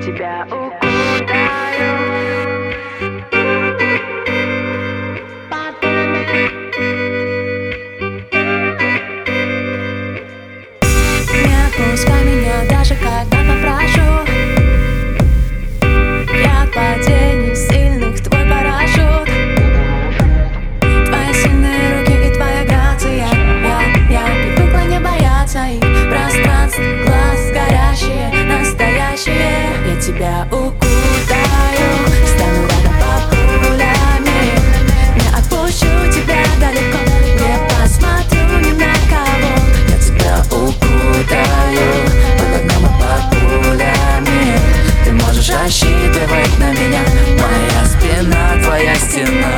тебя. тебя укутаю. Стану рядом под пулями Не отпущу тебя далеко. Не посмотрю ни на кого. Я тебя укутаю. Под окном и под пулями Ты можешь рассчитывать на меня. Моя спина, твоя стена.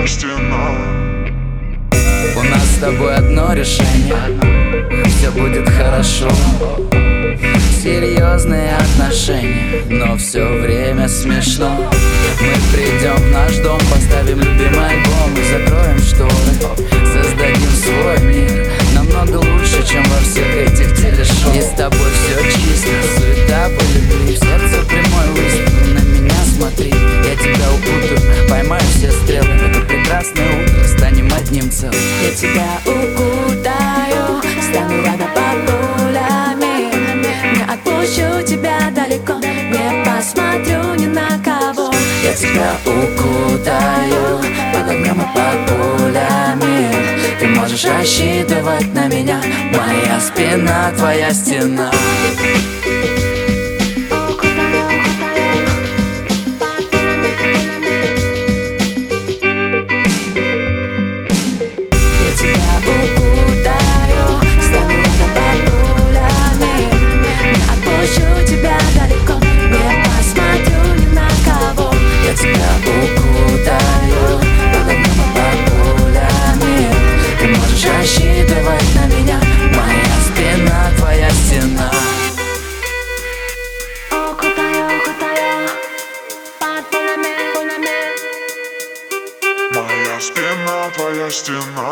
Question тобой одно решение. Все будет хорошо. Серьезные отношения Но все время смешно. Мы придем в наш дом, поставим одним Я тебя укутаю, стану рада пулями Не отпущу тебя далеко, не посмотрю ни на кого. Я тебя укутаю под огнем и под пулями Ты можешь рассчитывать на меня Моя спина, твоя стена Спина твоя стена.